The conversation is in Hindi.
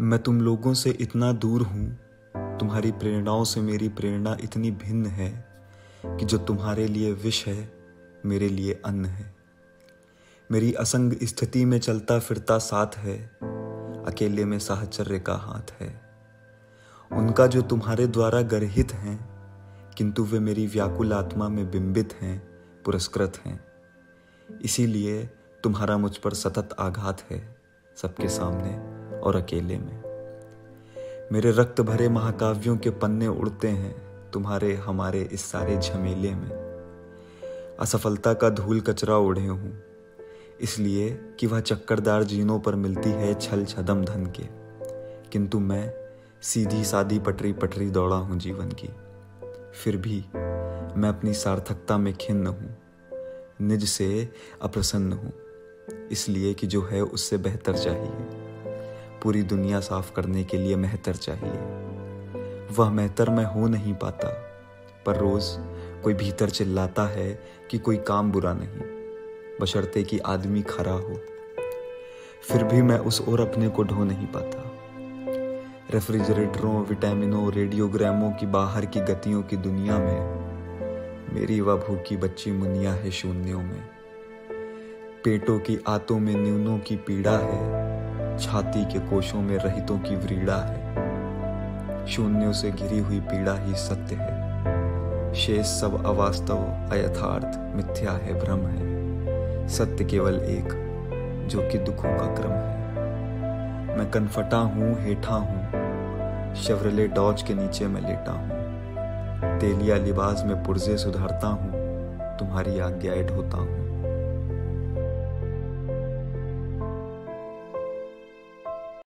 मैं तुम लोगों से इतना दूर हूँ, तुम्हारी प्रेरणाओं से मेरी प्रेरणा इतनी भिन्न है कि जो तुम्हारे लिए विष है, मेरे लिए अन्न है। मेरी असंग स्थिति में चलता फिरता साथ है, अकेले में साहचर्य का हाथ है। उनका जो तुम्हारे द्वारा गर्हित हैं, किंतु वे मेरी व्याकुल आत्मा में बिंबित हैं, पुरस्कृत हैं। इसीलिए तुम्हारा मुझ पर सतत आघात है सबके सामने। और अकेले में। मेरे रक्त भरे महाकाव्यों के पन्ने उड़ते हैं तुम्हारे, हमारे इस सारे झमेले में। असफलता का धूल कचरा ओढ़े हूँ, इसलिए कि वह चक्करदार जीनों पर मिलती है छल छदम धन के। किंतु मैं सीधी सादी पटरी पटरी दौड़ा हूँ जीवन की। फिर भी मैं अपनी सार्थकता में खिन्न हूँ, निज से अप्रसन्न हूँ, इसलिए कि जो है उससे बेहतर चाहिए। पूरी दुनिया साफ़ करने के लिए मेहतर चाहिए। वह मेहतर मैं हो नहीं पाता, पर रोज कोई भीतर चिल्लाता है कि कोई काम बुरा नहीं, बशर्ते कि आदमी खरा हो। फिर भी मैं उस ओर अपने को ढो नहीं पाता। रेफ्रिजरेटरों, विटामिनों, रेडियोग्रामों की बाहर की गतियों की दुनिया में मेरी वह भूखी बच्ची मुनिया है शून्यों में। पेटों की आतों में न्यूनों की पीड़ा है छाती के कोशों में रहितों की व्रीड़ा है। शून्यों से घिरी हुई पीड़ा ही सत्य है। शेष सब अवास्तव, अयथार्थ, मिथ्या है, भ्रम है। सत्य केवल एक, जो कि दुखों का क्रम है। मैं कनफटा हूँ, हेठा हूँ। शवरले डॉज के नीचे मैं लेटा हूँ। तेलिया लिबास में पुर्जे सुधारता हूँ। तुम्हारी आज्ञाएँ ढोता हूँ।